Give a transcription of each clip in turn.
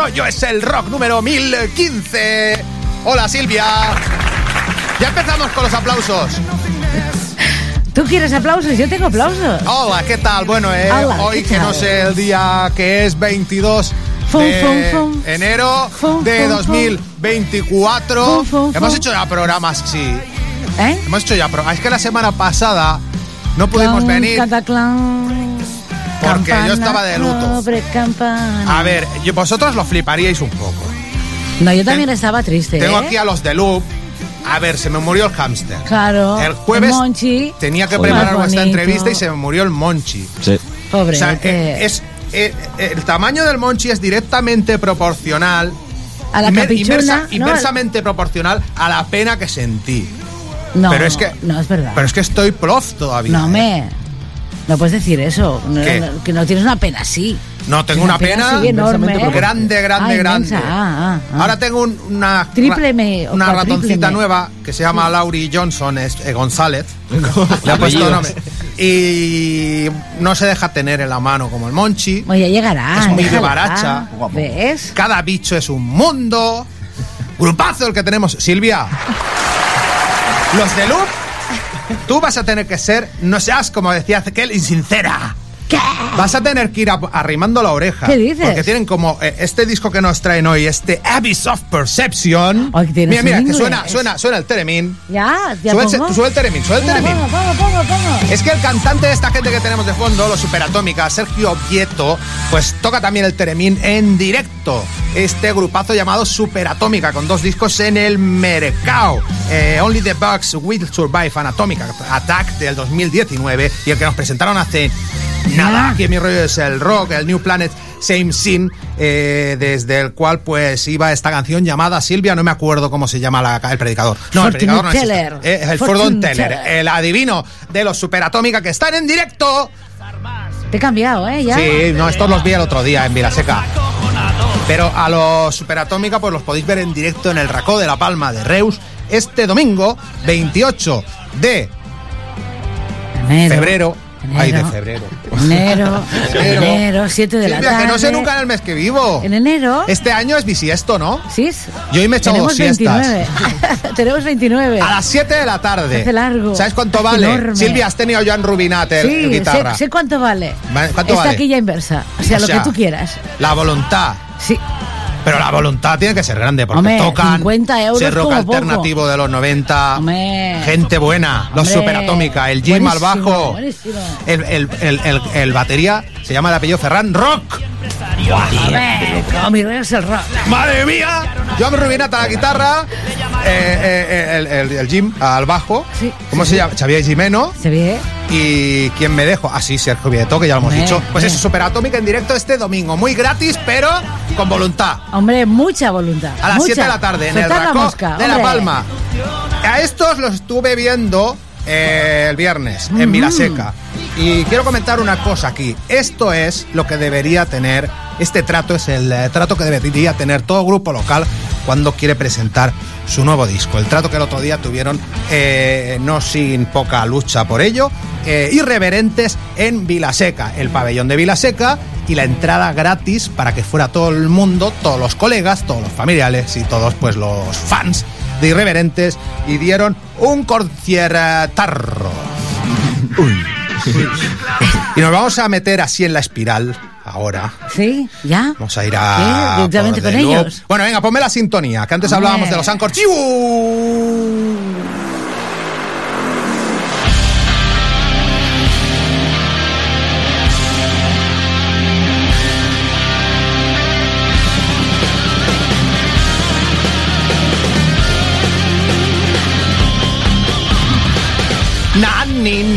rollo es el rock número 1015. Hola Silvia. Ya empezamos con los aplausos. ¿Tú quieres aplausos? Yo tengo aplausos. Hola, ¿qué tal? Bueno, eh, Hola, hoy ¿qué que no sé el día que es 22 Fum, de fum, fum. enero Fum, de fum, 2024. Fum, fum, Hemos hecho ya programas, sí. ¿Eh? Hemos hecho ya programas. Es que la semana pasada no pudimos Clan, venir. cataclán, Porque yo campana estaba de luto. A ver, yo- vosotros lo fliparíais un poco. No, yo también ten- estaba triste. Tengo ¿eh? aquí a los de Loop. A ver, se me murió el hámster. Claro. El jueves Monchi. tenía que Joder. preparar bonito. entrevista y se me murió el Monchi. Sí. Pobre. O sea, este, eh, es, eh, eh, el tamaño del Monchi es directamente proporcional, a la inversa- ¿no? inversamente proporcional a la pena que sentí. No, pero es que- No, es verdad. Pero es que estoy plof todavía. no, ¿eh? me. No puedes decir eso. No, ¿Qué? no, que no tienes una pena así. No, tengo una pena así enorme. inversamente grande, grande, Ah, grande. Ah, ah, ah. Ahora tengo un- una, Triple me, o una ratoncita me. nueva que se llama Laurie Johnson es, eh, González. Le ha puesto nombre. Y no se deja tener en la mano como el Monchi. Oye, llegará. Es muy de baracha. ¿Ves? Cada bicho es un mundo. Grupazo el que tenemos. Silvia. Los de Loop. Tú vas a tener que ser, no seas como decía aquel, insincera. ¿Qué? Vas a tener que ir arrimando la oreja. ¿Qué dices? Porque tienen como eh, este disco que nos traen hoy, este Abyss of Perception. Ay, mira, mira, que suena, suena, suena el Teremín. Ya, ya Sube el, pongo. sube el Teremín, sube el Pongo, Teremín. pongo, pongo. Es que el cantante de esta gente que tenemos de fondo, los Superatómica, Sergio Vieto, pues toca también el Teremín en directo. Este grupazo llamado Superatómica, con dos discos en el mercado. Eh, Only the Bugs Will Survive, Anatómica Attack del 2019, y el que nos presentaron hace nada, aquí en mi rollo es el rock, el New Planet Same Sin, eh, desde el cual pues iba esta canción llamada Silvia, no me acuerdo cómo se llama la- el predicador. No, el predicador no. Teller. Eh, el Fortune Teller, el adivino de los Superatómica que están en directo. Te he cambiado, ¿eh? Ya. Sí, no, estos los vi el otro día en Vilaseca. Pero a los Superatómica pues los podéis ver en directo en el Racó de la Palma de Reus este domingo 28 de Enero. Ay, de febrero. Enero, Enero. enero, 7 de la Silvia, tarde. que no sé nunca en el mes que vivo. En enero. Este año es bisiesto, ¿no? Sí. Yo hoy me he echado dos siestas. 29. Tenemos 29. A las 7 de la tarde. Hace largo. ¿Sabes cuánto vale? enorme. Silvia, has tenido Joan Rubinat el, el Sí, guitarra. sé, sé cuánto vale. Vale, ¿cuánto Esta vale? quilla inversa. O sea, O lo sea, que tú quieras. La voluntad. Sí. Pero la voluntad tiene que ser grande porque Hombre, tocan 50 euros ese rock poco. alternativo de los 90. Hombre. Gente buena, los. Superatómica, el Jim al bajo. el, el, el- el batería se llama el apellido Ferran Rock. Mi rollo es el rock. ¡Madre mía! Joan Rubinat a la guitarra, eh, eh, eh, el, el- el Jim al bajo. Sí, ¿Cómo sí, se llama? Xavier Jimeno. ¿Se ve? ¿Y quién me dejo? Ah, sí, Sergio Vieto, que ya lo hemos Hombre, dicho. Pues hombre. eso, Superatómica en directo este domingo. Muy gratis, pero con voluntad. Hombre, mucha voluntad. A las mucha. 7 de la tarde en el la Racó de La. Palma. A estos los estuve viendo eh, el viernes en Vilaseca. Y quiero comentar una cosa aquí. Esto es lo que debería tener, este trato es el eh, trato que debería tener todo grupo local cuando quiere presentar su nuevo disco. El trato que el otro día tuvieron, eh, no sin poca lucha por ello, eh, irreverentes en Vilaseca, el pabellón de Vilaseca y la entrada gratis para que fuera todo el mundo, todos los colegas, todos los familiares y todos pues los fans de irreverentes y dieron un conciertarro. Y nos vamos a meter así en la espiral ahora. Sí, ya. Vamos a ir a. ¿Qué? ¿Directamente con ellos? Bueno, venga, ponme la sintonía, que antes Hombre. hablábamos de los Anchor.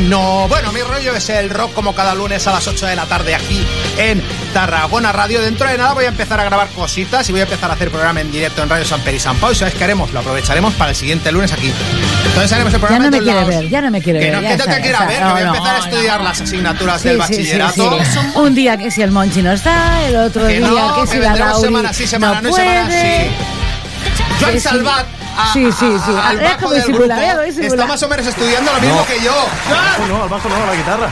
No. Bueno, mi rollo es el rock como cada lunes a las 8 de la tarde aquí en Tarragona Radio. Dentro de nada voy a empezar a grabar cositas y voy a empezar a hacer programa en directo en Radio San Peri San Pau. ¿Y sabes qué haremos? Lo aprovecharemos para el siguiente lunes aquí. Entonces haremos el Ya programa no en me quiere ver, ya no me quiere Que ver. no, ya que no te quiera ya ver, que voy a No, empezar a no, estudiar no. las asignaturas del bachillerato. Un día que si el Monchi no está, el otro Que día no, que que si la Lauri semana sí, semana no, semana sí. Joan. Salvat. A- Sí, sí, sí. a- al bajo del grupo. Está más o menos estudiando lo mismo que yo. No, al bajo no, a la guitarra.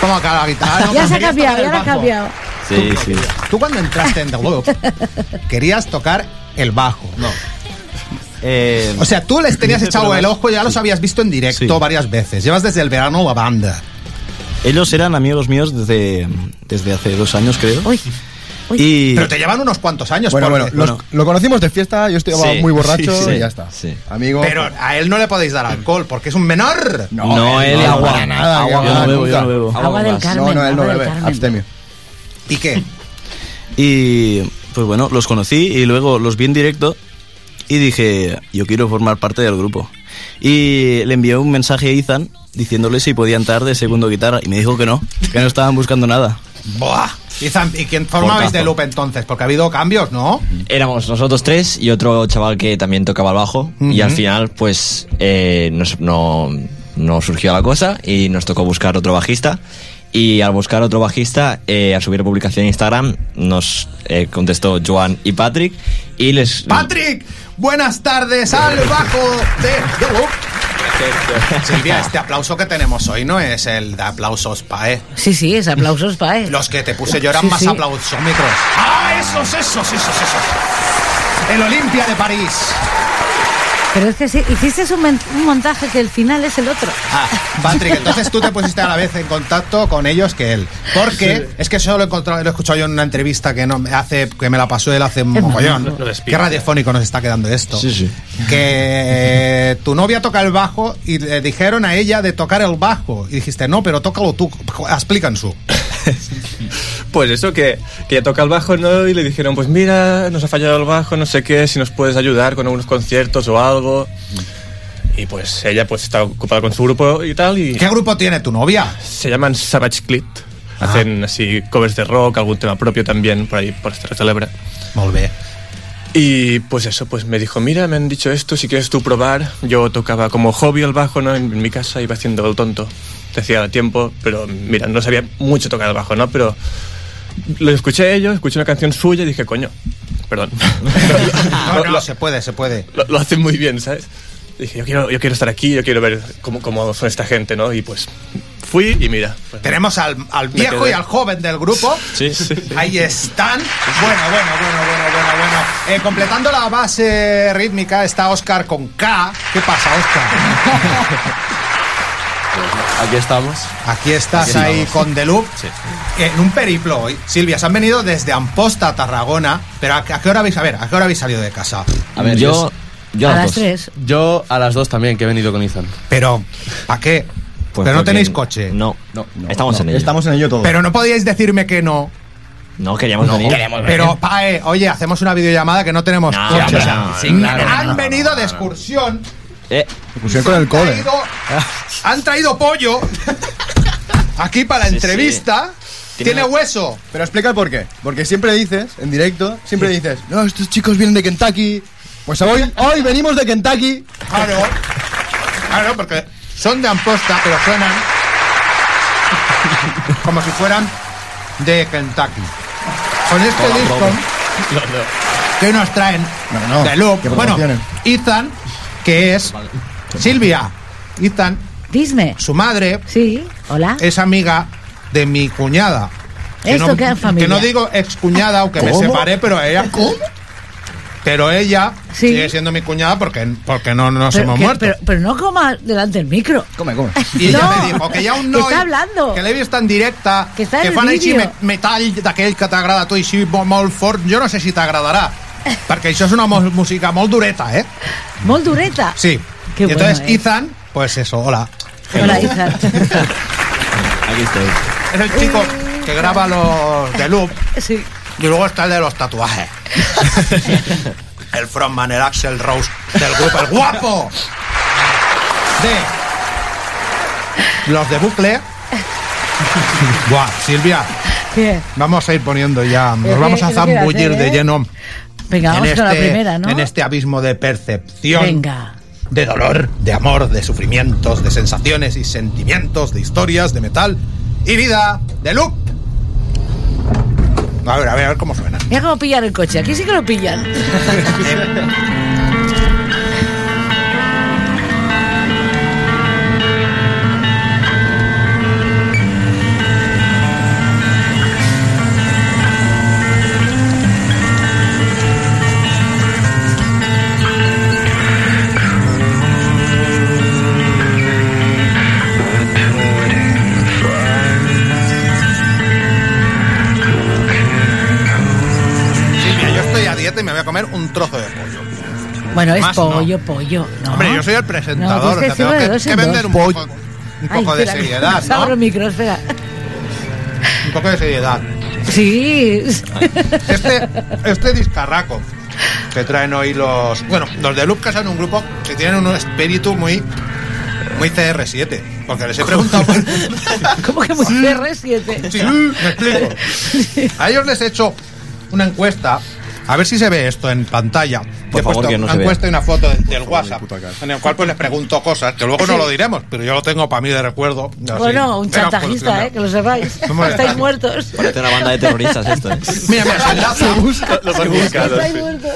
¿Cómo acá la guitarra? No, Ya se ha quería cambiado, ya lo ha cambiado. Sí, sí. Tú cuando entraste en The Loop querías tocar el bajo. No. Eh, O sea, tú les tenías echado el ojo, ya los habías visto en directo Sí. varias veces. Llevas desde el verano la banda. ellos eran amigos míos desde, desde hace dos años, creo. Uy. Y Pero te llevan unos cuantos años. Bueno, bueno, los- bueno. lo conocimos de fiesta, yo estaba Sí, muy borracho sí, sí. y ya está. Sí. Amigo. Pero a él no le podéis dar alcohol porque es un menor. No, él no, agua. para nada, Agua, yo no bebo, yo no bebo. Agua del gas. Carmen. No, no, él no agua del bebe, abstemio. ¿Y qué? Y pues bueno, los conocí y luego los vi en directo y dije, yo quiero formar parte del grupo. Y le envié un mensaje a Ethan diciéndole si podía entrar de segundo guitarra y me dijo que no, que no estaban buscando nada. Buah. ¿Y quién formabais de Loop entonces? Porque ha habido cambios, ¿no? Éramos nosotros tres y otro chaval que también tocaba el bajo. Y al final, pues, eh, nos- no, no surgió la cosa y nos tocó buscar otro bajista. Y al buscar otro bajista, eh, al subir publicación en Instagram, nos eh, contestó Joan y Patrick. Y les. Patrick, buenas tardes al bajo de The. Silvia, este aplauso que tenemos hoy no es el de aplausos PAE. Sí, sí, es aplausos para él. Los que te puse yo eran Sí, más sí. aplausómetros. ¡Ah, esos, esos, esos, esos! El Olimpia de París. Pero es que sí, hiciste un, un montaje que el final es el otro. Ah, Patrick, entonces tú te pusiste a la vez en contacto con ellos que él. Porque es que eso lo he, encontrado, lo he escuchado yo en una entrevista que no me hace que me la pasó él hace un mogollón. Qué radiofónico nos está quedando esto. Sí, sí. Que tu novia toca el bajo y le dijeron a ella de tocar el bajo. Y dijiste, no, pero tócalo tú. Explícanos. Pues eso, que, que ella toca el bajo, ¿no? Y le dijeron, pues mira, nos ha fallado el bajo, no sé qué, si nos puedes ayudar con algunos conciertos o algo. Y pues ella pues está ocupada con su grupo y tal, y ¿Qué grupo tiene tu novia? se llaman Savage Clit. Hacen así covers de rock, algún tema propio también, por ahí, por este celebra. Molt bé. Y pues eso, pues me dijo, mira, me han dicho esto, si quieres tú probar. Yo tocaba como hobby el bajo, ¿no? En, mi casa iba haciendo el tonto. Te hacía tiempo, pero mira, no sabía mucho tocar el bajo, ¿no? Pero lo escuché a ellos, escuché una canción suya y dije, coño, perdón. No, lo, no, lo- se puede, se puede. lo- lo hacen muy bien, ¿sabes? Dije, yo quiero, yo quiero estar aquí, yo quiero ver cómo, cómo son esta gente, ¿no? Y pues fui y mira. pues, Tenemos al, viejo y al joven del grupo. Sí, sí. Ahí están. Bueno, bueno, bueno, bueno, bueno, bueno. Eh, completando la base rítmica está Oscar con K. ¿Qué pasa, Oscar? Aquí estamos. Aquí estás ahí con The Loop. En un periplo hoy. Silvia, se han venido desde Amposta a Tarragona. Pero ¿a, qué hora habéis, a ver, ¿a qué hora habéis salido de casa? A ver, yo- a las las dos. tres. Yo a las dos también, que he venido con Ethan. Pero, ¿a qué? Pues pero no tenéis coche. No, No, no, Estamos no, en ello. Estamos en ello todo. Pero no podíais decirme que no. No queríamos venir. Pero, Pae, oye, hacemos una videollamada que no tenemos No, coche. hombre, o sea, no, sí, claro. han venido de excursión. Eh, Pusieron con el cole. traído- han traído pollo aquí para la Sí, entrevista. sí. Tiene hueso. Pero explica el por qué. Porque siempre dices, en directo, siempre dices, no, estos chicos vienen de Kentucky. Pues hoy, hoy venimos de Kentucky. Claro. Claro, porque son de Amposta, pero suenan como si fueran de Kentucky. Con este disco que nos traen No, no, de Loop. Bueno. Ethan, que es Silvia. Ethan, Disney. su madre, Sí, hola. es amiga de mi cuñada. Que Esto no, familia. Que no digo excuñada, aunque me separé, pero ella. Pero ella Sí. sigue siendo mi cuñada porque, porque no nos pero, hemos que- muerto. pero, pero no coma delante del micro. Come, come. I ella No, me dijo que ha un que noi està hablando. que l'he vist en directe Que està en el fan així me- metall d'aquell que t'agrada a tu així mo- molt fort jo no sé si t'agradarà perquè això és una música molt dureta eh Molt dureta. sí Qué y entonces eh. Ethan pues eso hola Hola, hija. aquí estoy. es el chico que graba los de loop Sí. y luego está el de los tatuajes el frontman el Axel Rose del grupo el guapo de los de bucle Buah, Silvia ¿Qué? Vamos a ir poniendo ya, nos vamos a zambullir de ¿eh? lleno Venga, vamos en, con la este, primera, ¿no? en este abismo de percepción, Venga. de dolor, de amor, de sufrimientos, de sensaciones y sentimientos, de historias, de metal y vida, de loop. A ver, a ver, a ver cómo suena. Mira cómo pillan el coche. Aquí sí que lo pillan. comer un trozo de pollo. Bueno, es no. pollo, pollo. ¿no? Hombre, yo soy el presentador, No, tienes o sea, tengo que que, que vender un poco, un Ay, poco de espera, seriedad, Abro ¿no? el micro, espera. Un poco de seriedad. Sí. Este, este discarraco que traen hoy los. Bueno, los de que son un grupo que tienen un espíritu muy. Muy CR7. Porque les he preguntado. por- ¿Cómo que muy CR7? Sí, me explico. A ellos les he hecho una encuesta. A ver si se ve esto en pantalla. Por he favor, puesto que no una se vea. y una foto de- del WhatsApp. En el cual pues les pregunto cosas que luego no lo diremos, pero yo lo tengo para mí de recuerdo. así. Bueno, un Pero, chantajista, pues, ¿eh? Que lo sepáis. Estáis muertos. Parece una banda de terroristas esto, ¿eh? Mira, mira, se enlaza. Los han buscado. Estáis muertos.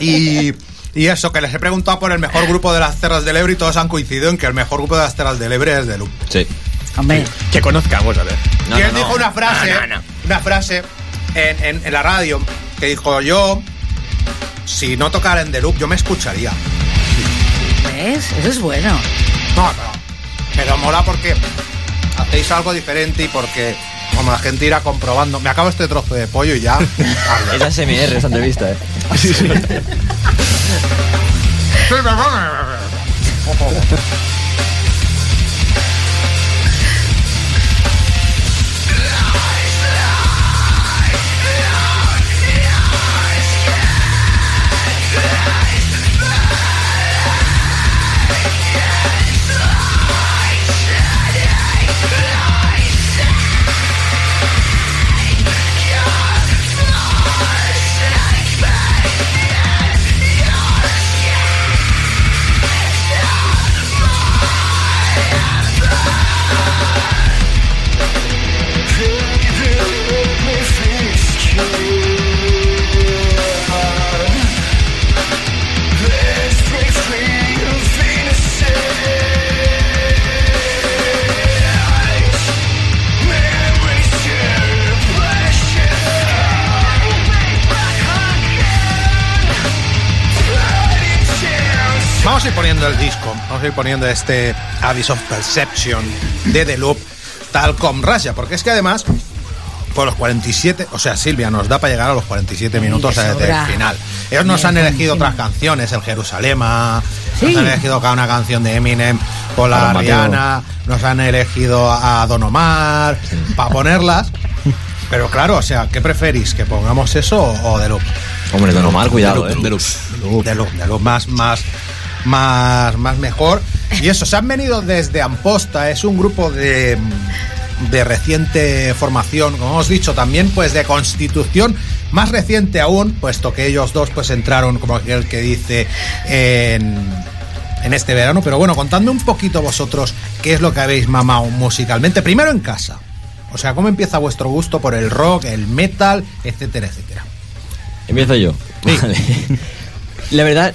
Y, y eso, que les he preguntado por el mejor grupo de las Terras del Ebre y todos han coincidido en que el mejor grupo de las Terras del Ebre es de Loop. Sí. Hombre, Que conozcamos, a ver. No, y él no, dijo no. una frase, una frase en, en- en la radio que dijo yo, si no tocara en The Loop, yo me escucharía. ¿ves? Eso es bueno. No, pero, pero mola porque hacéis algo diferente y porque como la gente irá comprobando. Me acabo este trozo de pollo y ya. Es ASMR esa entrevista, ¿eh? Vamos a ir poniendo el disco, vamos a ir poniendo este Abyss of Perception de The Loop, tal como Russia, porque es que además, por los 47, o sea, Silvia nos da para llegar a los 47 minutos de desde el final. Ellos nos han elegido otras canciones, el Jerusalema, Sí. nos han elegido cada una canción de Eminem, con la. Rihanna, nos han elegido a Don Omar, para ponerlas. Pero claro, o sea, ¿qué preferís? ¿Que pongamos eso o, o The Loop? Hombre, Don Omar, cuidado, ¿eh? de luz, de luz, de luz, más, más, más, más mejor. Y eso, se han venido desde Amposta, es un grupo de, de reciente formación, como hemos dicho, también pues de constitución más reciente aún, puesto que ellos dos pues entraron, como el que dice, en, en este verano. Pero bueno, contadme un poquito vosotros qué es lo que habéis mamado musicalmente, primero en casa. O sea, ¿cómo empieza vuestro gusto por el rock, el metal, etcétera, etcétera? Empiezo yo. Vale. La verdad,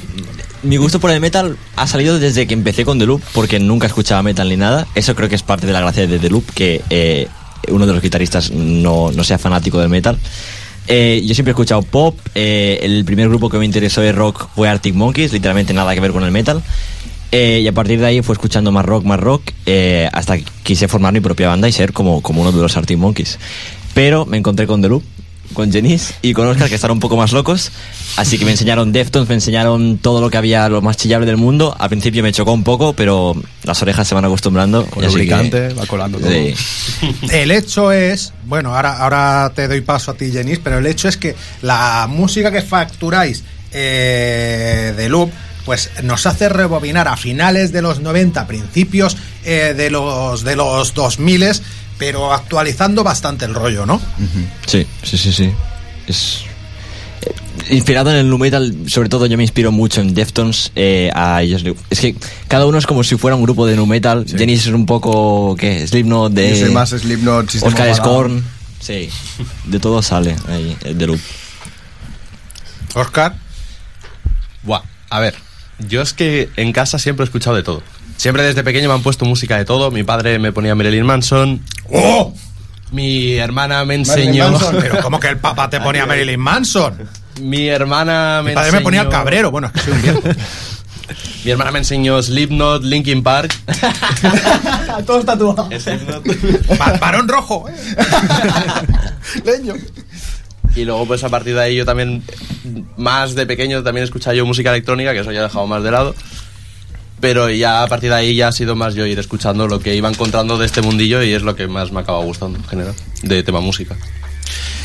mi gusto por el metal ha salido desde que empecé con The Loop, porque nunca escuchaba metal ni nada. Eso creo que es parte de la gracia de The Loop, que eh, uno de los guitarristas no, no sea fanático del metal. Eh, yo siempre he escuchado pop. eh, el primer grupo que me interesó de rock fue Arctic Monkeys, literalmente nada que ver con el metal. Y a partir de ahí fue escuchando más rock, más rock, hasta que quise formar mi propia banda y ser como, como uno de los Arctic Monkeys. Pero me encontré con The Loop, con Jenice y con Oscar, que estaban un poco más locos. Así que me enseñaron Deftones, me enseñaron todo lo que había, lo más chillable del mundo. Al principio me chocó un poco, pero las orejas se van acostumbrando. Con así que- lubricante, va colando todo. Sí. El hecho es, bueno, ahora, ahora te doy paso a ti, Jenis, pero el hecho es que la música que facturáis eh, de Loop, pues nos hace rebobinar a finales de los 90, principios eh, de los de los 2000, pero actualizando bastante el rollo, ¿no? Sí, sí, sí, sí. Es eh, inspirado en el nu metal, sobre todo yo me inspiro mucho en Deftones. eh, a ellos, es que cada uno es como si fuera un grupo de nu metal. Jenny es un poco ¿qué? Slipknot de Yo soy más Slipknot, Oscar. Scorn. Sí, de todo sale ahí el The Loop. Oscar. Buah, a ver, yo es que en casa siempre he escuchado de todo. Siempre desde pequeño me han puesto música de todo. Mi padre me ponía Marilyn Manson. ¡Oh! Mi hermana me enseñó. Pero como que el papá te ponía Marilyn Manson. Mi hermana me Mi padre me ponía enseñó- cabrero. Bueno, es que soy un viejo. Mi hermana me enseñó Slipknot, Linkin Park. Todos tatuados. Slipknot. Va- Varón rojo. ¿eh? Leño. Y luego, pues a partir de ahí, yo también, más de pequeño, también escuchaba yo música electrónica, que eso ya he dejado más de lado. Pero ya a partir de ahí ya ha sido más yo ir escuchando lo que iba encontrando de este mundillo y es lo que más me acaba gustando en general, de tema música.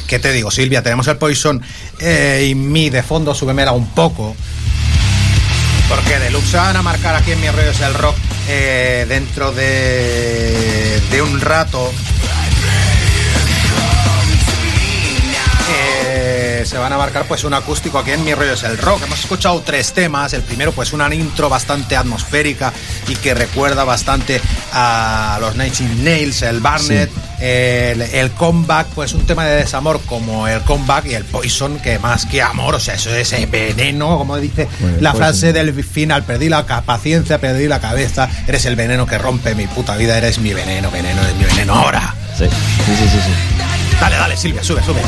¿Qué te digo, Silvia? Tenemos el Poison eh, y mi de fondo, súbemela un poco. Porque Deluxe van a marcar aquí en Mi Rollo es el Rock eh, dentro de, de un rato. Se van a marcar pues un acústico aquí en Mi Rollo es el Rock. Hemos escuchado tres temas. El primero pues una intro bastante atmosférica y que recuerda bastante a los Nails, el Barnet. El, el comeback, pues un tema de desamor como el comeback y el poison, que más que amor, o sea, eso es eh, veneno, como dice Bueno, la poison. frase del final, perdí la paciencia, perdí la cabeza, eres el veneno que rompe mi puta vida, eres mi veneno, veneno, eres mi veneno ahora. Sí, sí, sí, sí. sí. Dale, dale, Silvia, sube, sube.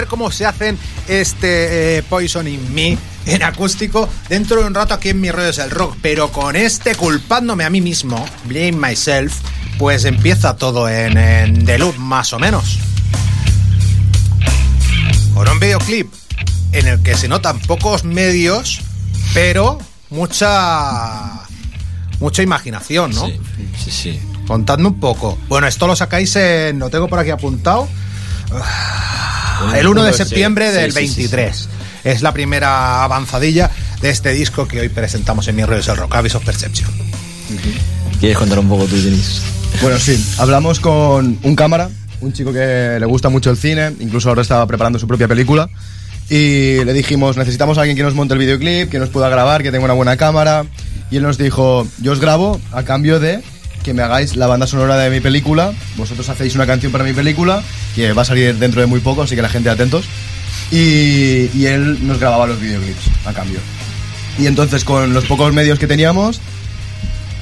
Ver cómo se hacen este eh, Poison in Me en acústico dentro de un rato aquí en Mi Rollo es el Rock. Pero con este culpándome a mí mismo, Blame Myself, pues empieza todo en, en The Loop más o menos. Con un videoclip en el que se notan pocos medios, pero mucha mucha imaginación, ¿no? Sí, sí, sí. Contadme un poco. Bueno, esto lo sacáis en. Lo tengo por aquí apuntado. El 1 de septiembre sí, del sí, sí, 23. Es la primera avanzadilla de este disco que hoy presentamos en Mi Rollo es el Rock, Abyss of Perception. ¿Quieres contar un poco tú, Denis? Bueno, sí, hablamos con un cámara, un chico que le gusta mucho el cine, incluso ahora estaba preparando su propia película. Y le dijimos, necesitamos a alguien que nos monte el videoclip, que nos pueda grabar, que tenga una buena cámara. Y él nos dijo, yo os grabo a cambio de que me hagáis la banda sonora de mi película. Vosotros hacéis una canción para mi película, que va a salir dentro de muy poco, así que la gente atentos. Y, y él nos grababa los videoclips a cambio. Y entonces con los pocos medios que teníamos,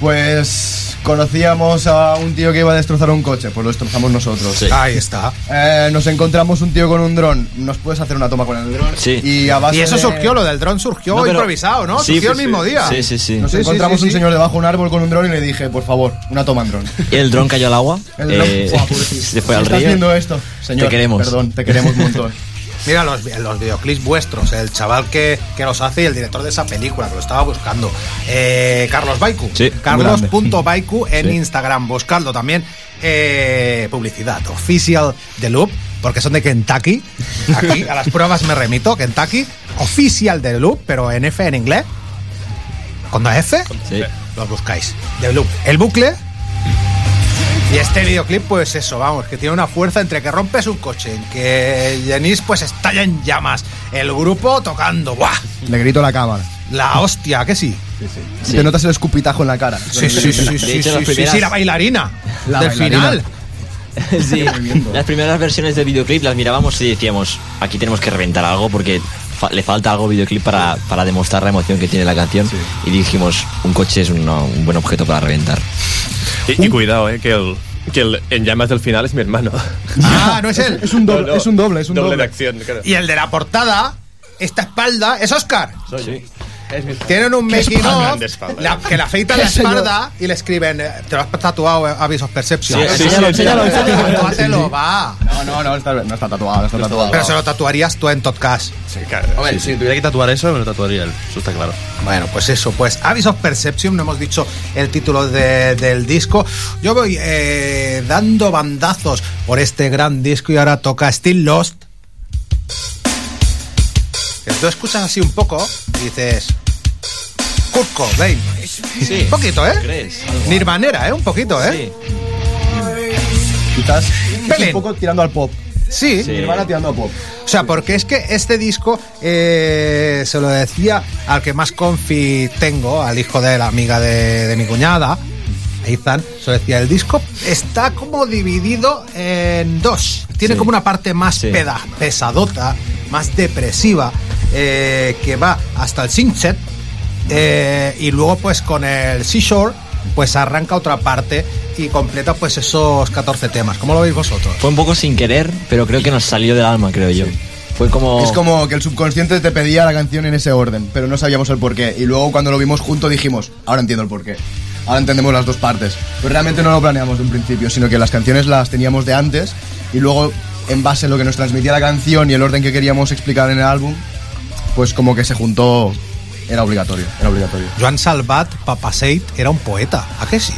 pues conocíamos a un tío que iba a destrozar un coche, pues lo destrozamos nosotros. Sí. Ahí está. Eh, nos encontramos un tío con un dron, ¿nos puedes hacer una toma con el dron? Sí. Y, a base Y eso de- surgió, lo del dron surgió No, pero- improvisado, ¿no? Sí, surgió sí, el mismo sí. día. Sí, sí, sí. Nos encontramos sí, un sí. señor debajo de un árbol con un dron y le dije, por favor, una toma en dron. Y el dron cayó al agua. El dron- eh, se fue al estás río. viendo esto, señor, Te queremos. Perdón, te queremos un montón. Mira los, los videoclips vuestros, el chaval que, que los hace y el director de esa película, que lo estaba buscando. Eh, Carlos Baiku. Sí, Carlos.baiku en Sí. Instagram, buscadlo también. Eh, publicidad, oficial de Loop, porque son de Kentucky. Aquí a las pruebas me remito, Kentucky. Oficial de Loop, pero en F en inglés. Con dos F, Sí. los buscáis. De Loop. El bucle. Y este videoclip, pues eso, vamos, que tiene una fuerza entre que rompes un coche, en que Jenis pues estalla en llamas, el grupo tocando, ¡buah! Le grito a la cámara. La hostia, que sí. Sí. Te notas el escupitajo en la cara. Sí, sí, sí, sí, sí, hecho, sí, las sí, primeras- sí, la bailarina La del bailarina. final. Sí, las primeras versiones del videoclip las mirábamos y decíamos, aquí tenemos que reventar algo porque fa- le falta algo videoclip para, para demostrar la emoción que tiene la canción. Y dijimos, un coche es un, un buen objeto para reventar. Y, y cuidado, eh, que el, que el en llamas del final es mi hermano. Ah, no es él. Es un doble, No, no, es un doble, es un doble doble. de acción, claro. Y el de la portada, esta espalda, es Oscar. Soy mi Tienen un making of la- que le afeitan la espalda y le escriben, eh, te lo has tatuado, Avis of Perception. Sí, sí, sí, enséñalo, enséñalo, va. No, no, no, está, no está tatuado, no está tatuado. Pero se lo tatuarías tú en Totcast. Sí, claro. Hombre, si tuviera que tatuar eso, me lo tatuaría él. Eso está claro. Bueno, pues eso, pues Avis of Perception, no hemos dicho el título de- del disco. Yo voy eh, dando bandazos por este gran disco y ahora toca Still Lost. Tú escuchas así un poco dices... Kurt Cobain. Sí. Un poquito, ¿eh? ¿Crees? Nirvanera, ¿eh? Un poquito, ¿eh? Sí. Quizás es Pelín. un poco tirando al pop. Sí. Sí. Nirvana tirando a pop. O sea, porque es que este disco eh, se lo decía al que más confi tengo, al hijo de la amiga de, de mi cuñada, Ethan, se lo decía, el disco está como dividido en dos. Tiene Sí. como una parte más Sí. peda- pesadota, más depresiva, eh, que va hasta el Sinset, eh, y luego pues con el Seashore, pues arranca otra parte y completa pues esos 14 temas. ¿Cómo lo veis vosotros? Fue un poco sin querer, pero creo que nos salió del alma, creo yo. Fue como... Es como que el subconsciente te pedía la canción en ese orden, pero no sabíamos el porqué. Y luego cuando lo vimos juntos dijimos, ahora entiendo el porqué. Ahora entendemos las dos partes. Pero realmente no lo planeamos de un principio, sino que las canciones las teníamos de antes y luego en base a lo que nos transmitía la canción y el orden que queríamos explicar en el álbum, pues como que se juntó, era obligatorio, era obligatorio. Joan Salvat Papaseit era un poeta, ¿a qué sí?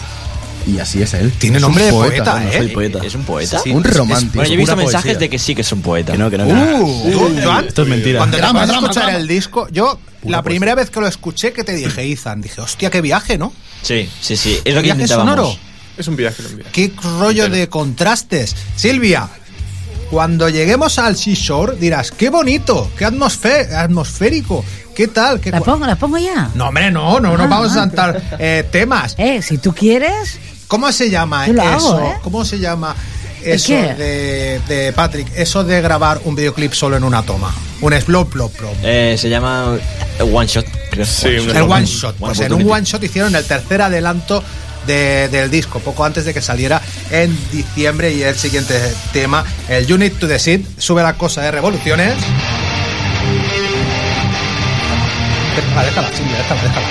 Y así es él. Tiene Es nombre de poeta, ¿eh? Soy poeta. ¿Es un poeta? Sí. Un romántico. Bueno, yo he visto mensajes poesía. de que sí que es un poeta. Que no, que no, que no. Uh. Esto es mentira. Cuando te Drama, vas a escuchar drama. el disco, yo la primera vez que lo escuché, ¿qué te dije, Ethan? Dije, hostia, qué viaje, ¿no? Sí, sí, sí. Es lo que ¿Viaje intentábamos. sonoro? Es un viaje, un viaje. ¿Qué rollo de contrastes? Silvia, cuando lleguemos al Seashore dirás, qué bonito, qué atmosférico, qué tal, qué... ¿La cua-". pongo, la pongo ya? No, hombre, no, no, no Ah, vamos a ah. saltar eh, temas. Eh, si tú quieres, ¿Cómo se llama eso? hago, ¿eh? ¿Cómo se llama ¿El eso de, de Patrick? Eso de grabar un videoclip solo en una toma. Un explop, plop, plop. Eh, se llama eh, One Shot, creo. Sí, One Shot. El one shot. Pues en un one shot hicieron el tercer adelanto de- del disco, poco antes de que saliera en diciembre. Y el siguiente tema, el Unit to the Seed, sube la cosa de revoluciones. Déjala, déjala, déjala, déjala.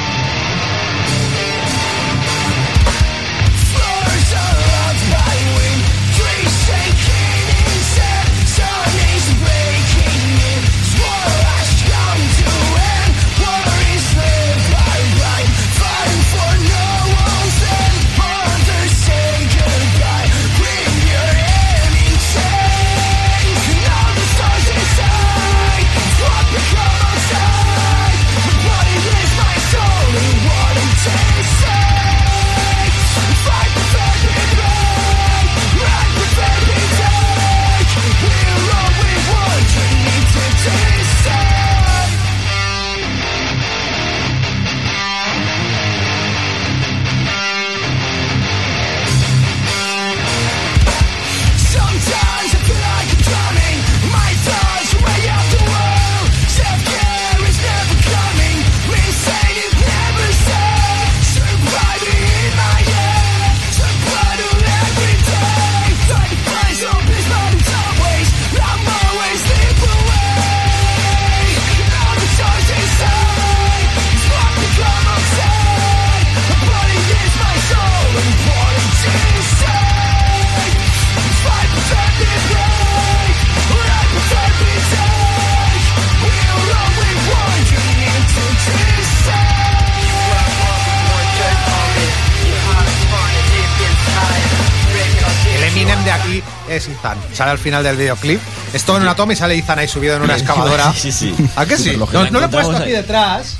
Ethan. Sale al final del videoclip. Esto en una toma y sale Ethan ahí subido en una excavadora. Sí, sí, sí. ¿A qué sí? No, lo he puesto aquí detrás.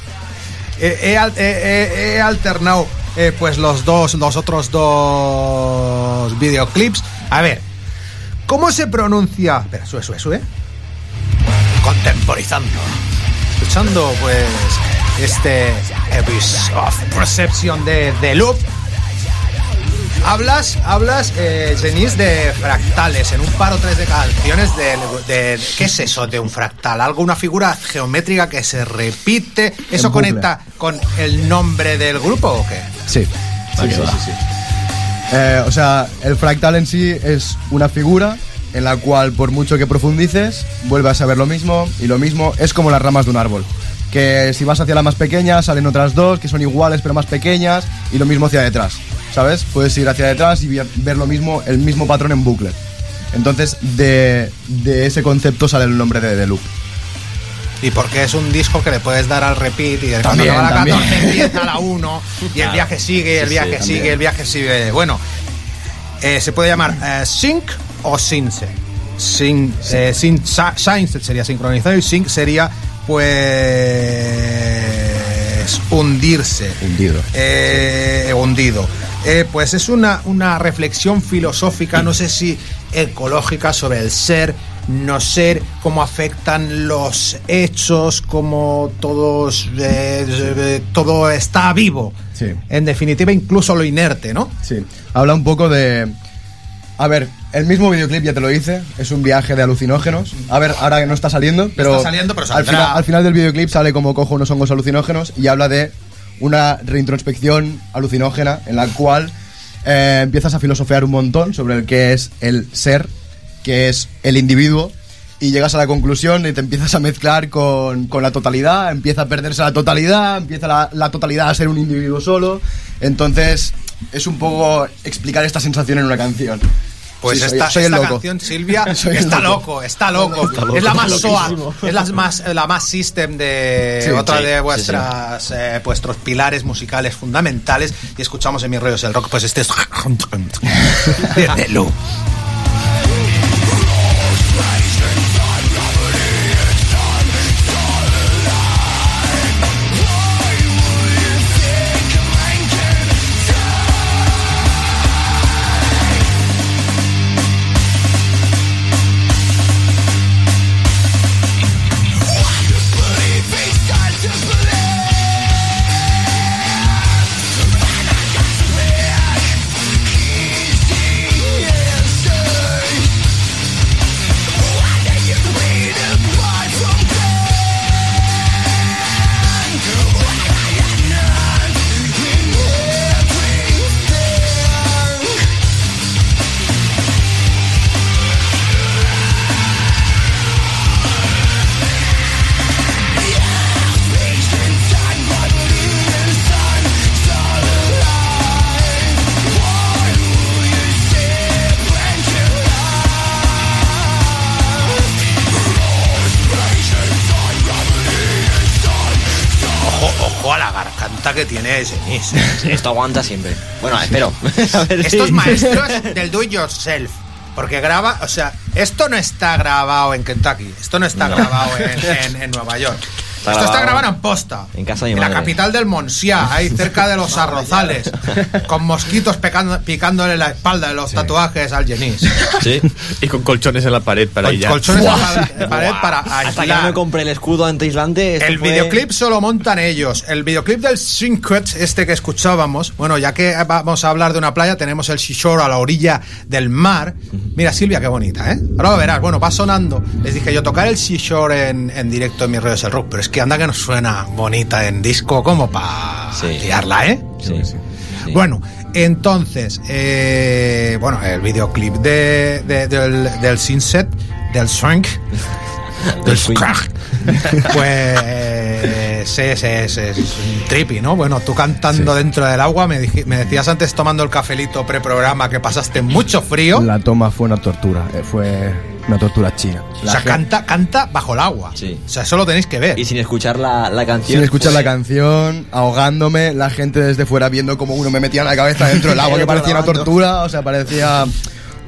Eh, he, al- eh, eh, he alternado eh, pues los dos, los otros dos videoclips. A ver, ¿cómo se pronuncia? Espera, sube, sube, sube. Contemporizando. Escuchando pues este Abyss of Perception de, de Loop. Hablas, hablas, eh, Denise, de fractales en un par o tres de canciones de, de- ¿Qué es eso de un fractal? ¿Algo, una figura geométrica que se repite? ¿Eso conecta con el nombre del grupo o qué? Sí. Sí, sí, sí, sí. Eh, o sea, el fractal en sí es una figura en la cual por mucho que profundices, vuelves a ver lo mismo y lo mismo es como las ramas de un árbol. Que si vas hacia la más pequeña salen otras dos que son iguales pero más pequeñas y lo mismo hacia detrás, ¿sabes? Puedes ir hacia detrás y ver, lo mismo, el mismo patrón en bucle. Entonces de, de ese concepto sale el nombre de The Loop. Y porque es un disco que le puedes dar al repeat y de cuando También, acaba la también. 14 empieza la 1 y el viaje sigue, el Sí, viaje sí, sigue, también. el viaje sigue. Bueno, eh, se puede llamar eh, sync o synce. Syn, eh, sync sería sincronizado y sync sería pues hundirse. Hundido. Eh, hundido. Eh, pues es una, una reflexión filosófica, no sé si ecológica, sobre el ser, no ser, cómo afectan los hechos, cómo todos, eh, eh, todo está vivo. Sí. En definitiva, incluso lo inerte, ¿no? Sí, habla un poco de... A ver, el mismo videoclip ya te lo hice, es un viaje de alucinógenos. A ver, ahora que no está saliendo, pero... está saliendo, pero al, final, al final del videoclip sale como cojo unos hongos alucinógenos y habla de una reintrospección alucinógena en la cual eh, empiezas a filosofear un montón sobre el que es el ser, que es el individuo, y llegas a la conclusión y te empiezas a mezclar con, con la totalidad, empieza a perderse la totalidad, empieza la, la totalidad a ser un individuo solo. Entonces, es un poco explicar esta sensación en una canción. Pues Sí, esta, soy esta canción, Silvia, está loco. loco, está loco. Es la más SOA, es la más, la más system de Sí, otra sí, de vuestras eh, vuestros pilares musicales fundamentales. Y escuchamos en mis rollos el rock, pues este es de Esto aguanta siempre. Bueno, espero. A ver Estos maestros del do it yourself. Porque graba, o sea, esto no está grabado en Kentucky, esto no está No. grabado en, en- en Nueva York. Está esto está grabado en posta. en casa de mi en la madre. capital del Monsiá, ahí cerca de los arrozales, con mosquitos pecando- picándole la espalda de los tatuajes al Jenis. Sí. Y con colchones en la pared para Con ella. colchones en la pa- pared para Hasta que no aislar. me compré el escudo antiaislante. esto El fue- videoclip solo montan ellos. El videoclip del Syncret, este que escuchábamos, bueno, ya que vamos a hablar de una playa, tenemos el seashore a la orilla del mar. Mira, Silvia, qué bonita, ¿eh? Ahora lo verás, bueno, va sonando. Les dije yo tocar el seashore en, en directo en mis redes del rock, pero es que anda que nos suena bonita en disco como para Sí. liarla, ¿eh? Sí. Sí. Bueno, entonces, eh, bueno, el videoclip de, de- del, del Sunset, del Swank, Del swing. pues es, es, es un trippy, ¿no? Bueno, tú cantando dentro del agua, me, dij- me decías antes tomando el cafelito preprograma que pasaste mucho frío. La toma fue una tortura, eh, fue una tortura china. o sea, canta, canta bajo el agua. Sí. O sea, eso lo tenéis que ver. Y sin escuchar la, la canción. Sin escuchar la canción, ahogándome, la gente desde fuera viendo como uno me metía la cabeza dentro del agua, que parecía una tortura, o sea, parecía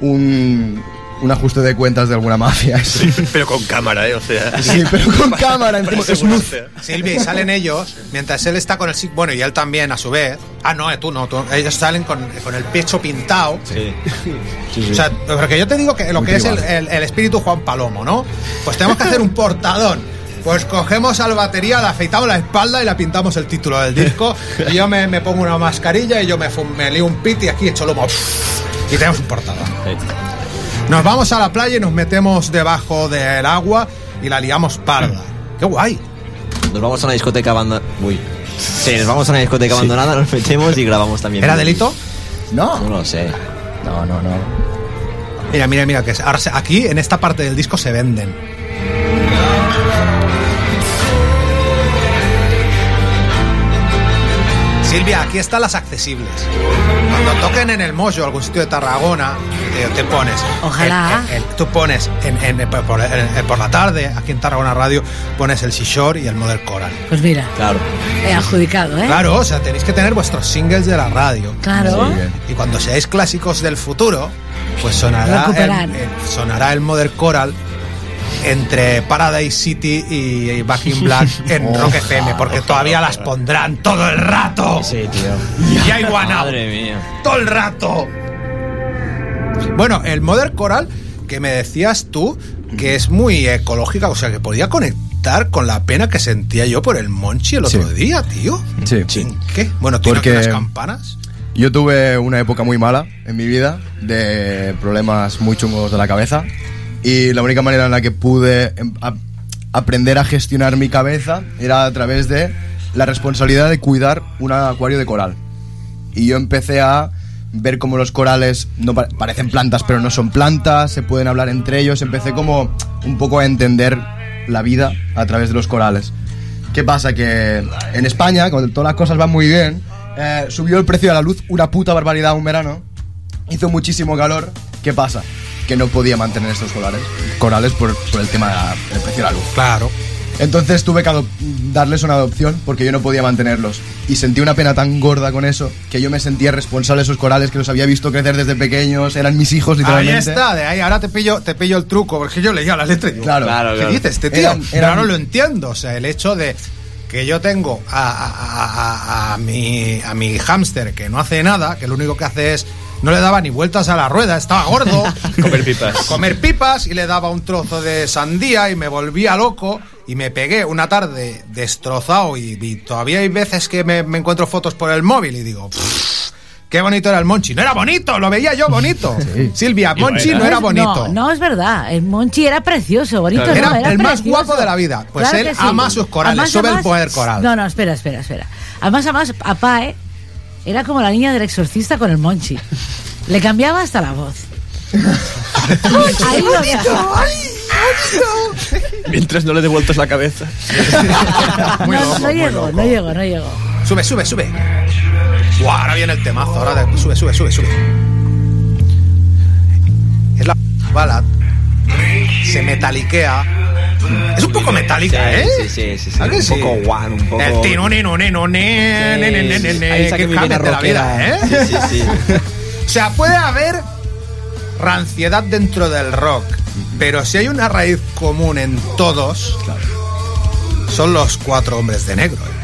un, un ajuste de cuentas de alguna mafia. Sí, Pero con cámara, ¿eh? O sea. pero con cámara, encima, asegurarse. Silvia, y salen ellos, mientras él está con el... Bueno, y él también, a su vez. Ah, no, eh, tú no. tú- ellos salen con, con el pecho pintado. Sí. O sea, porque yo te digo que lo Muy que es el, tribal. el- el espíritu Juan Palomo, ¿no? Pues tenemos que hacer un portadón Pues cogemos al batería, le afeitamos la espalda y le pintamos el título del disco. y yo me, me pongo una mascarilla y yo me, me lío un pit y aquí echo lomo. Y tenemos un portador. Nos vamos a la playa y nos metemos debajo del agua y la liamos parda. ¡Qué guay! Nos vamos a una discoteca abandonada. Uy. Sí, nos vamos a una discoteca abandonada, nos metemos y grabamos también. ¿Era delito? No. No lo sé. No, no, no. Mira, mira, mira, que ahora aquí en esta parte del disco se venden. Silvia, aquí están las accesibles. Cuando toquen en el Mojo, algún sitio de Tarragona, te, te pones. Ojalá. el- el- tú pones en- en- por, por- en- por la tarde, aquí en Tarragona Radio, pones el Seashore y el Model Coral. Pues mira, Claro. he adjudicado, ¿eh? Claro, o sea, tenéis que tener vuestros singles de la radio. Claro. Sí. Y cuando seáis clásicos del futuro, pues sonará el, sonará el Modern Coral entre Paradise City y Back in Black en Rock FM, porque todavía las pondrán todo el rato. Sí, tío. Y hay One Out Madre mía. todo el rato. Bueno, el Modern Coral que me decías tú que es muy ecológica, o sea, que podía conectar con la pena que sentía yo por el Monchi el otro Sí. día, tío. Sí. ¿En qué? Bueno, ¿tiene Porque- unas campanas? Yo tuve una época muy mala en mi vida, de problemas muy chungos de la cabeza, y la única manera en la que pude em, aprender a gestionar mi cabeza era a través de la responsabilidad de cuidar un acuario de coral. Y yo empecé a ver cómo los corales no pa- parecen plantas, pero no son plantas, se pueden hablar entre ellos. Empecé como un poco a entender la vida a través de los corales. ¿Qué pasa? Que en España, cuando todas las cosas van muy bien, eh, subió el precio de la luz una puta barbaridad un verano. Hizo muchísimo calor. ¿Qué pasa? Que no podía mantener estos corales, corales por, por el tema del precio de la luz. Claro. Entonces tuve que darles una adopción porque yo no podía mantenerlos. Y sentí una pena tan gorda con eso que yo me sentía responsable de esos corales que los había visto crecer desde pequeños, eran mis hijos Ahí literalmente. está, de ahí ahora te pillo, te pillo el truco, porque yo leía la letra y digo, Claro. Claro, ¿qué claro. dice este tío? Eran- Pero no lo entiendo, o sea, el hecho de que yo tengo a, a- a- a- a mi, a mi hámster que no hace nada, que lo único que hace es, no le daba ni vueltas a la rueda, estaba gordo. Comer pipas. comer pipas y le daba un trozo de sandía y me volvía loco y me pegué una tarde destrozado y, y todavía hay veces que me, me encuentro fotos por el móvil y digo, "Pff, qué bonito era el Monchi. No era bonito, lo veía yo bonito. Silvia, Monchi no era bonito. No, no es verdad. El Monchi era precioso, bonito. Claro. no, Era era el más precioso. guapo de la vida. Pues Claro él sí. ama sus corales, sube el poder coral. No, no, espera, espera, espera. Además, además, papá, ¿eh? Era como la niña del exorcista con el Monchi. Le cambiaba hasta la voz. Ahí lo. Mientras no le devueltas la cabeza. Muy no, loco, no muy llegó, loco. no llegó, no llegó. Sube, sube, sube. Buah, ahora viene el temazo. Ahora de- sube, sube, sube, sube. Es la balad. Se metaliquea. Es un poco metálica, ¿eh? Sí, sí, sí. sí. ¿A que Un poco one, un poco. El tino, nino, nino. Ahí saqué Qué mi vena de la vida. ¿eh? Sí, sí, sí. O sea, puede haber ranciedad dentro del rock, pero si hay una raíz común en todos, son los cuatro hombres de negro. ¿eh?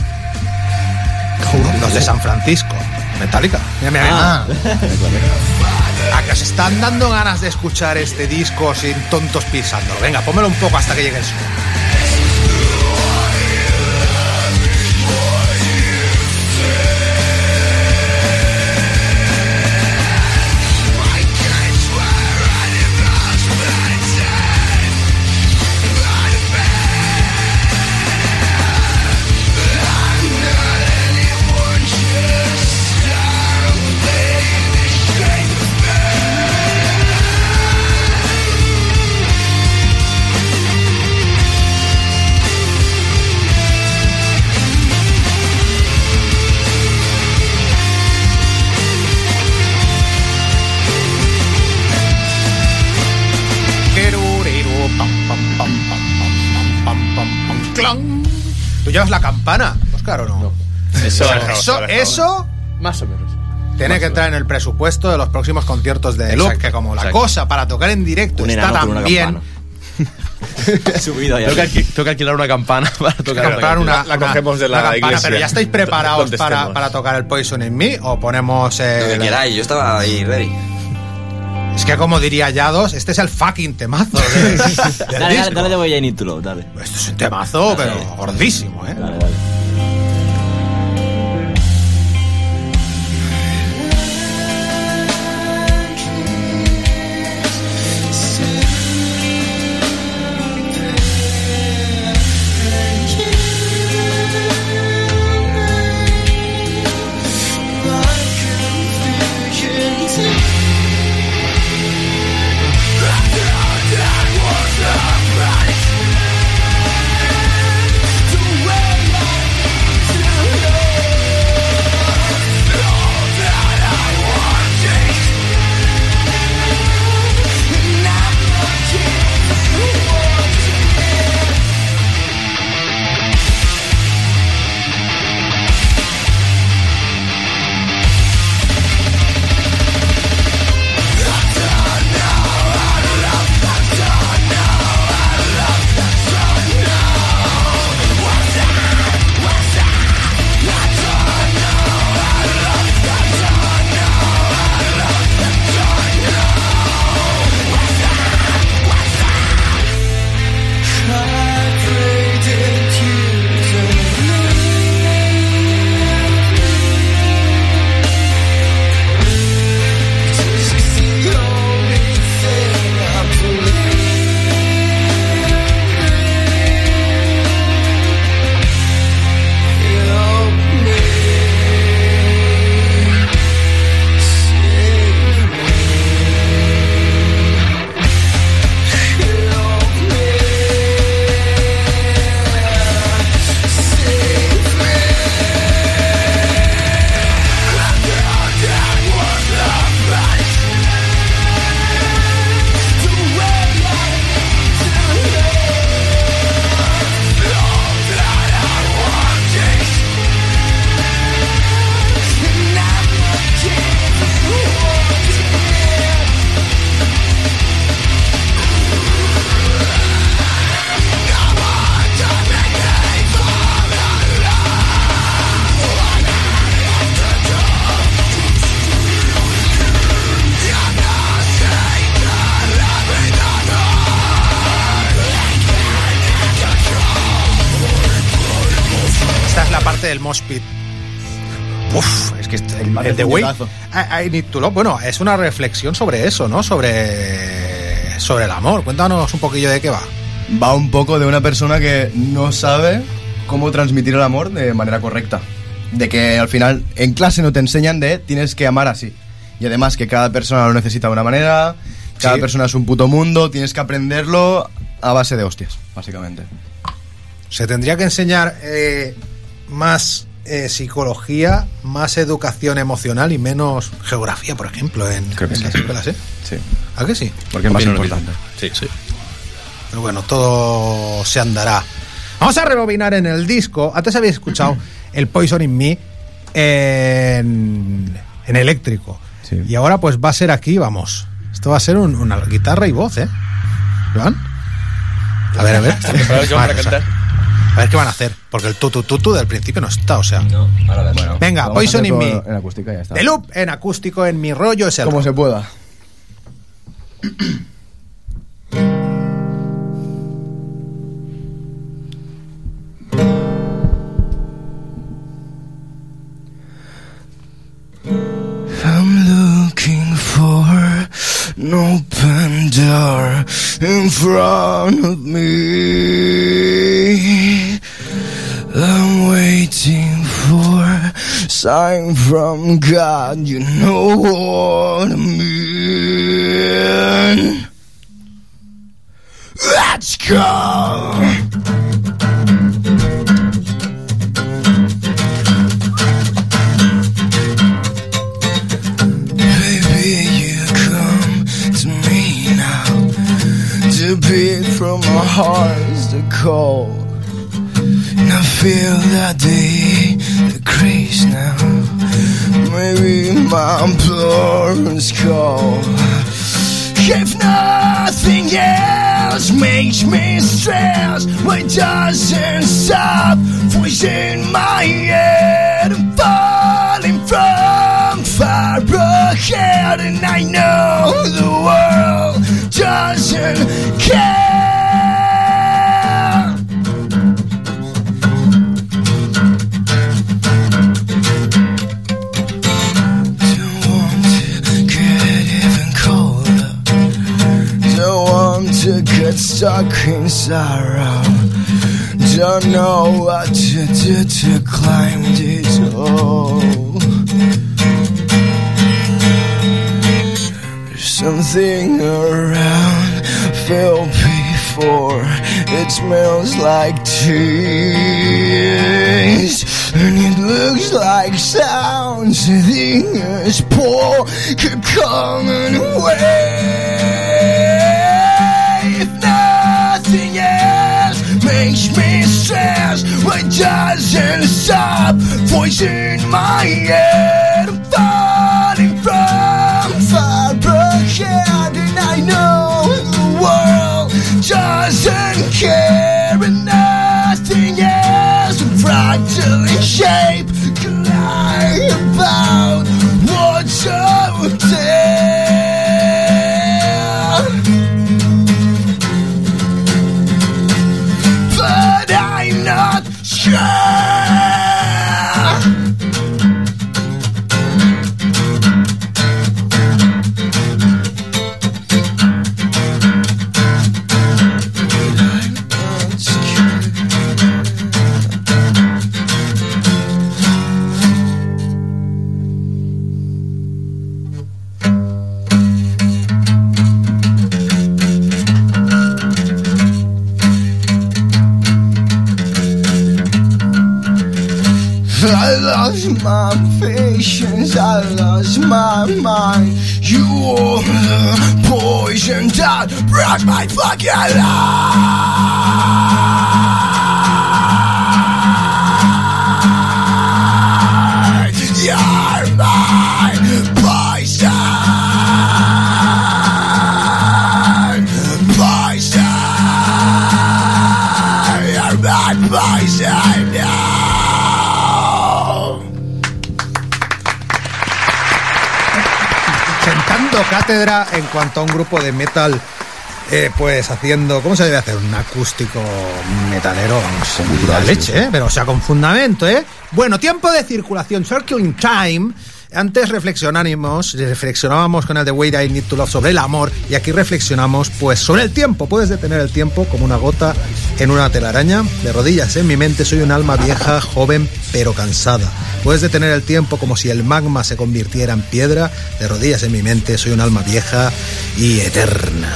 Los de San Francisco. Metallica. Mira, mira, mira. Que están dando ganas de escuchar este disco sin tontos pisándolo. Venga, pónmelo un poco hasta que llegue el sol. Llevas la campana, Oscar, o no? Eso, Eso, eso Más o menos. tiene que entrar en el presupuesto de los próximos conciertos de Loop, que como la exacto. cosa para tocar en directo Un está enano con tan una bien, campana. Subido Tengo que, alqui- tengo que alquilar una campana para tocar comprar una, La una- cogemos de la campana, iglesia. pero ya estáis preparados Donde para, estemos. para tocar el Poison in Me o ponemos Lo eh, que queráis, yo estaba ahí ready. Es que como diría Yados, este es el fucking temazo. de- del Dale, dale, disco. dale de I Need to Love, dale. Esto es un temazo, pero gordísimo, ¿eh? Dale, dale. Vale, el de Way. I, I Need to Love, bueno, es una reflexión sobre eso, ¿no? Sobre, sobre el amor. Cuéntanos un poquillo de qué va. Va un poco de una persona que no sabe cómo transmitir el amor de manera correcta. De que al final en clase no te enseñan de tienes que amar así. Y además que cada persona lo necesita de una manera, cada Sí. persona es un puto mundo, tienes que aprenderlo a base de hostias, básicamente. Se tendría que enseñar eh, más eh, psicología, más educación emocional y menos geografía, por ejemplo, en, en sí. las escuelas, ¿eh? Sí. ¿A que sí? Porque es más importante. Sí, sí. Pero bueno, todo se andará. Vamos a rebobinar en el disco. Antes habéis escuchado el Poison in Me en, en eléctrico. Sí. Y ahora pues va a ser aquí, vamos. Esto va a ser un- una guitarra y voz, ¿eh? ¿Joan? A ver, a ver. Joan, Vale, para cantar. A ver qué van a hacer. Porque el tutu tutu del principio no está, o sea. No, ahora ves. Bueno, Venga, Poison in Me. En acústica y ya está. The Loop en acústico en mi rollo es el. Como se pueda. I'm looking for an open door in front of me. Sign from God. You know what I mean. Let's go. Baby, you come to me And I feel that they decrease now. Maybe my is cold. If nothing else makes me stress, why doesn't stop voice in my head and falling from far ahead, and I know the world doesn't care. Get stuck in sorrow. Don't know what to do to climb this hole. There's something around, feel before it smells like tears. And it looks like sounds, the could come and away. Voice in my head? I'm falling from far ahead, and I know the world doesn't care, and nothing else fractal in shape en cuanto a un grupo de metal, eh, pues haciendo. ¿Cómo se debe hacer? Un acústico metalero, la leche, ¿eh? Pero, o sea, con fundamento, ¿eh? Bueno, tiempo de circulación, circling time. Antes reflexionamos, reflexionábamos con el The Way I Need to Love sobre el amor y aquí reflexionamos pues sobre el tiempo. Puedes detener el tiempo como una gota en una telaraña. De rodillas en mi mente soy un alma vieja, joven pero cansada. Puedes detener el tiempo como si el magma se convirtiera en piedra. De rodillas en mi mente soy un alma vieja y eterna.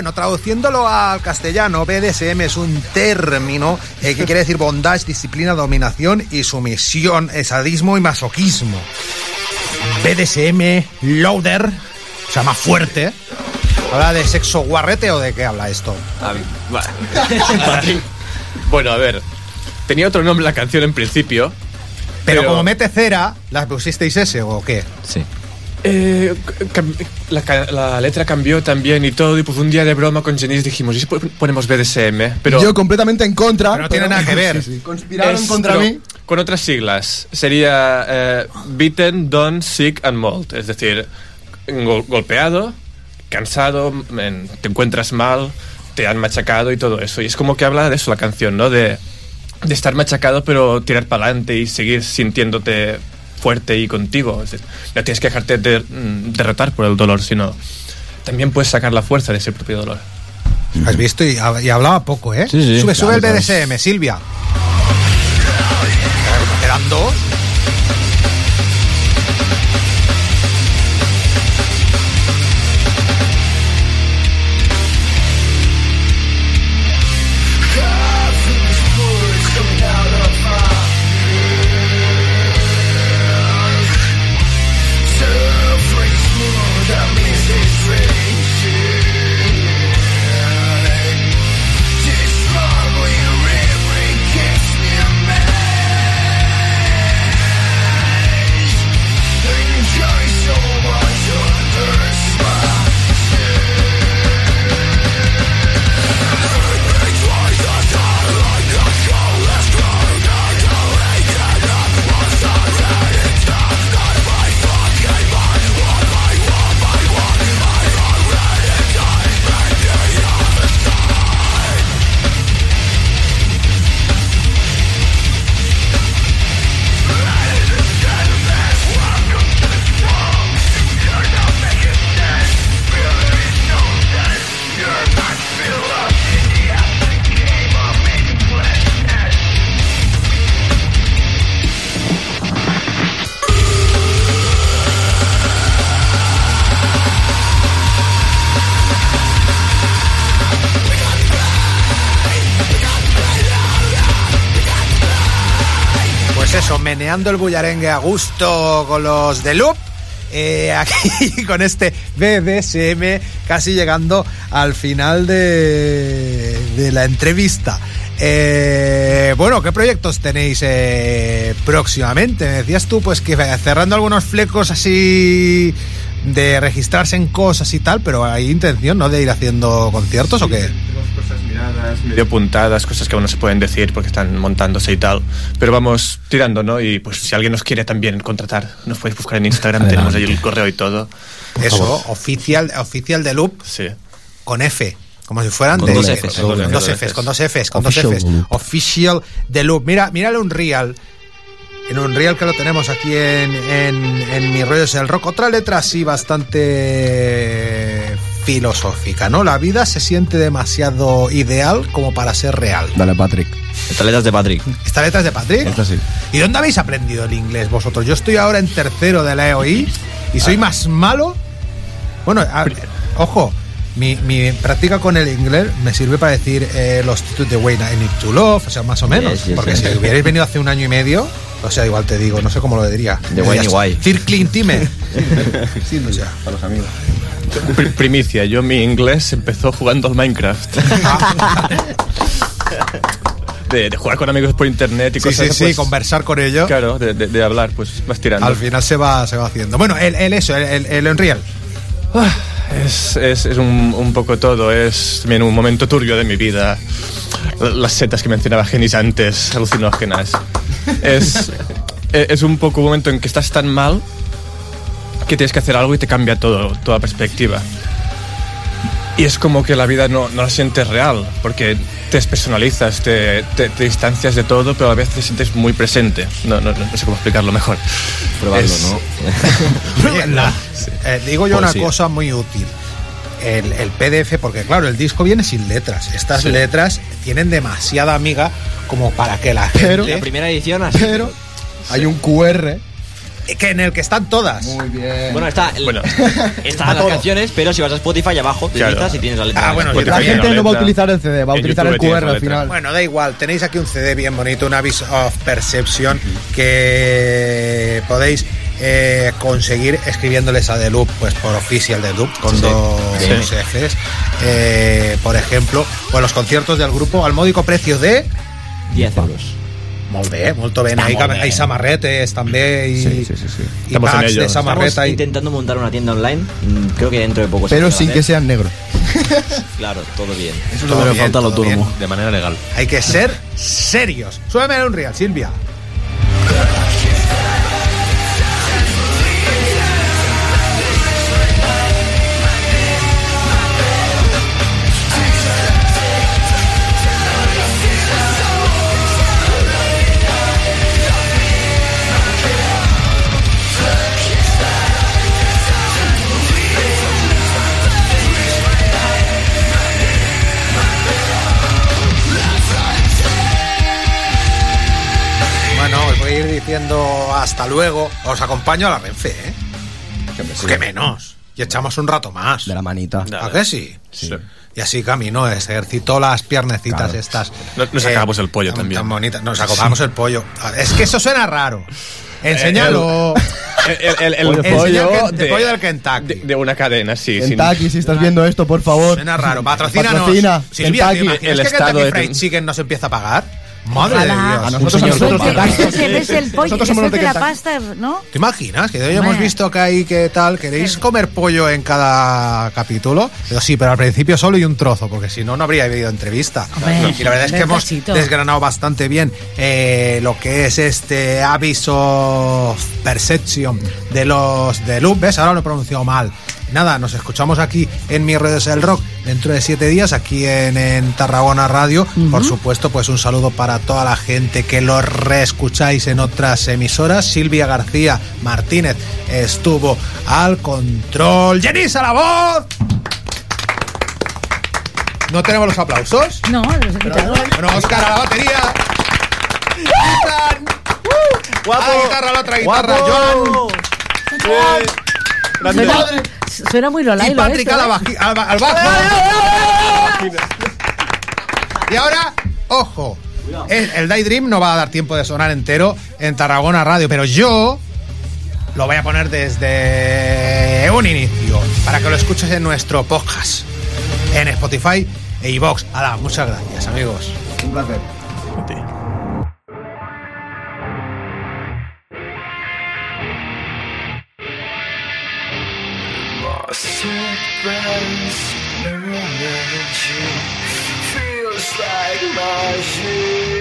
Bueno, traduciéndolo al castellano, BDSM es un término eh, que quiere decir bondage, disciplina, dominación y sumisión, eh, sadismo y masoquismo. BDSM, loader, o sea, más fuerte. ¿Habla de sexo guarrete o de qué habla esto? A mí- vale. bueno, a ver. Tenía otro nombre la canción en principio. Pero, como mete cera, ¿las pusisteis ese o qué? Sí. Eh, la, letra cambió también y todo. Y pues un día de broma con Janice dijimos, ¿y si ponemos BDSM? Pero Yo completamente en contra. Pero no tiene nada que ver. Sí, sí. Conspiraron es- contra pero mí. Con otras siglas. Sería eh, beaten, done, sick and mauled. Es decir, gol- golpeado, cansado, en- te encuentras mal, te han machacado y todo eso. Y es como que habla de eso la canción, ¿no? De, de estar machacado pero tirar para adelante y seguir sintiéndote fuerte y contigo. Es decir, no tienes que dejarte de- mm, derrotar por el dolor, sino también puedes sacar la fuerza de ese propio dolor. ¿Has visto? Y, y hablaba poco, ¿eh? Sí, sí, sube, sube el claro, BDSM, Silvia. Quedan dos. Meneando el bullarengue a gusto con los de Loop. eh, aquí con este BDSM casi llegando al final de, de la entrevista. Eh, bueno, ¿qué proyectos tenéis eh, próximamente? Me decías tú, pues que cerrando algunos flecos así de registrarse en cosas y tal, pero hay intención, ¿no? De ir haciendo conciertos o qué? Medio puntadas, cosas que aún no se pueden decir porque están montándose y tal. Pero vamos tirando, ¿no? Y pues si alguien nos quiere también contratar, nos podéis buscar en Instagram, tenemos ahí el correo y todo. Eso, oficial, oficial de Loop Sí. con F. Como si fueran Con de- dos Fs. Con dos Fs, con dos Fs, con dos Official Fs. de Loop. Official de Loop. Mira, mírale un real. En un real que lo tenemos aquí en, en, en Mi Rollo es el Rock. Otra letra así bastante filosófica, ¿no? La vida se siente demasiado ideal como para ser real. Dale, Patrick. Taletas de Patrick. ¿Esta letra es de Patrick? Esta sí. ¿Y dónde habéis aprendido el inglés vosotros? Yo estoy ahora en tercero de la EOI y soy más malo. Bueno, a- ojo, mi, mi práctica con el inglés me sirve para decir eh, los títulos de Wayne I Need to Love, o sea, más o menos. Yes, yes, porque yes. si hubierais venido hace un año y medio, o sea, igual te digo, no sé cómo lo diría. De Wayne y Guay. Fir Clean Time. Sí, O sea, a los amigos. Pri- primicia, yo mi inglés empezó jugando al Minecraft. de, de jugar con amigos por internet y sí, cosas sí, sí, pues, conversar con ellos. Claro, de, de- de hablar, pues vas tirando. Al final se va, se va haciendo. Bueno, el, el eso, el, el, el Unreal. Es, es, es un, un poco todo, es también un momento turbio de mi vida. Las setas que mencionaba Genis antes, alucinógenas. Es, e, es un poco un momento en que estás tan mal que tienes que hacer algo y te cambia todo, toda perspectiva. Y es como que la vida no, no la sientes real, porque te despersonalizas, te, te, te distancias de todo, pero a la vez te sientes muy presente. No, no, no sé cómo explicarlo mejor. Probarlo, Es- ¿no? Oye, la- eh, digo yo una sí. cosa muy útil. El, el PDF, porque claro, el disco viene sin letras. Estas Sí. letras tienen demasiada amiga como para que la gente. Pero- La primera edición así. Pero hay un QR que en el que están todas. Muy bien. Bueno, está, Bueno. están las canciones, pero si vas a Spotify abajo, te Claro. y tienes la letra. Ah, bueno, Pues la gente no va a utilizar el CD, va a En utilizar el YouTube QR al final. Bueno, da igual, tenéis aquí un CD bien bonito, un Abyss of Perception que podéis eh, conseguir escribiéndoles a The Loop, pues por Official The Loop, con dos Sí. Fs. Eh, por ejemplo, o los conciertos del grupo al módico precio de 10 euros. Molt bé, molto bé. Està Hay, molt bé. hay samarretes també i, Sí, sí, sí, sí. i Estamos en packs ello. de Estamos samarreta. i- intentando montar una tienda online. mm, Creo que dentro de poco se Pero sin que hacer. sean negros. Claro, todo bien. Eso Todo le bien, falta al todo autónomo. bien. De manera legal. Hay que ser serios. Súbeme el Unreal, Silvia. Diciendo hasta luego. Os acompaño a la Renfe, ¿eh? Que menos. Y echamos un rato más. De la manita. ¿A qué sí? Sí. Y así camino, ejercitó las piernecitas Claro. estas. No- nos sacamos el pollo tan- también. Tan bonitas. Nos sacamos el pollo. Es que eso suena raro. Enséñalo. El, el, el, el pollo, de, pollo del Kentucky. de, de una cadena, sí. sin- Kentucky, si estás viendo esto, por favor. Suena raro. Patrocínanos. Patrocina. Silvia, ¿te Kentucky. imaginas El que estado Kentucky de Fried ten- Chicken nos empieza a pagar? Madre Ojalá. de Dios. A nosotros, a nosotros. Ves el pollo, Nosotros somos los de de la pasta, ¿no? ¿Te imaginas? Que hoy hemos visto que hay que tal. ¿Queréis comer pollo en cada capítulo? Pero sí, pero al principio solo y un trozo, porque si no, no habría habido entrevista. Hombre, y la verdad es que hemos desgranado bastante bien eh, lo que es este aviso perception de los de Loop. ¿Ves? Ahora lo he pronunciado mal. Nada, nos escuchamos aquí en Mi Redes el Rock dentro de siete días, aquí en, en Tarragona Radio. Por supuesto, pues un saludo para toda la gente que lo reescucháis en otras emisoras. Silvia García Martínez estuvo al control. ¡Jenisa la voz! ¿No tenemos los aplausos? No, los he quitado. Bueno, Oscar a la batería. ¡Guapo! A la guitarra, la otra guitarra, ¡Guapo! Joan. Suena, suena muy Y Patrick esto, a la ¿eh? al, ba- al bajo. Y ahora, ojo. El, el Daydream no va a dar tiempo de sonar entero en Tarragona Radio, pero yo lo voy a poner desde un inicio para que lo escuches en nuestro podcast en Spotify e iVox. Muchas gracias, amigos. Un placer. Feels like magic.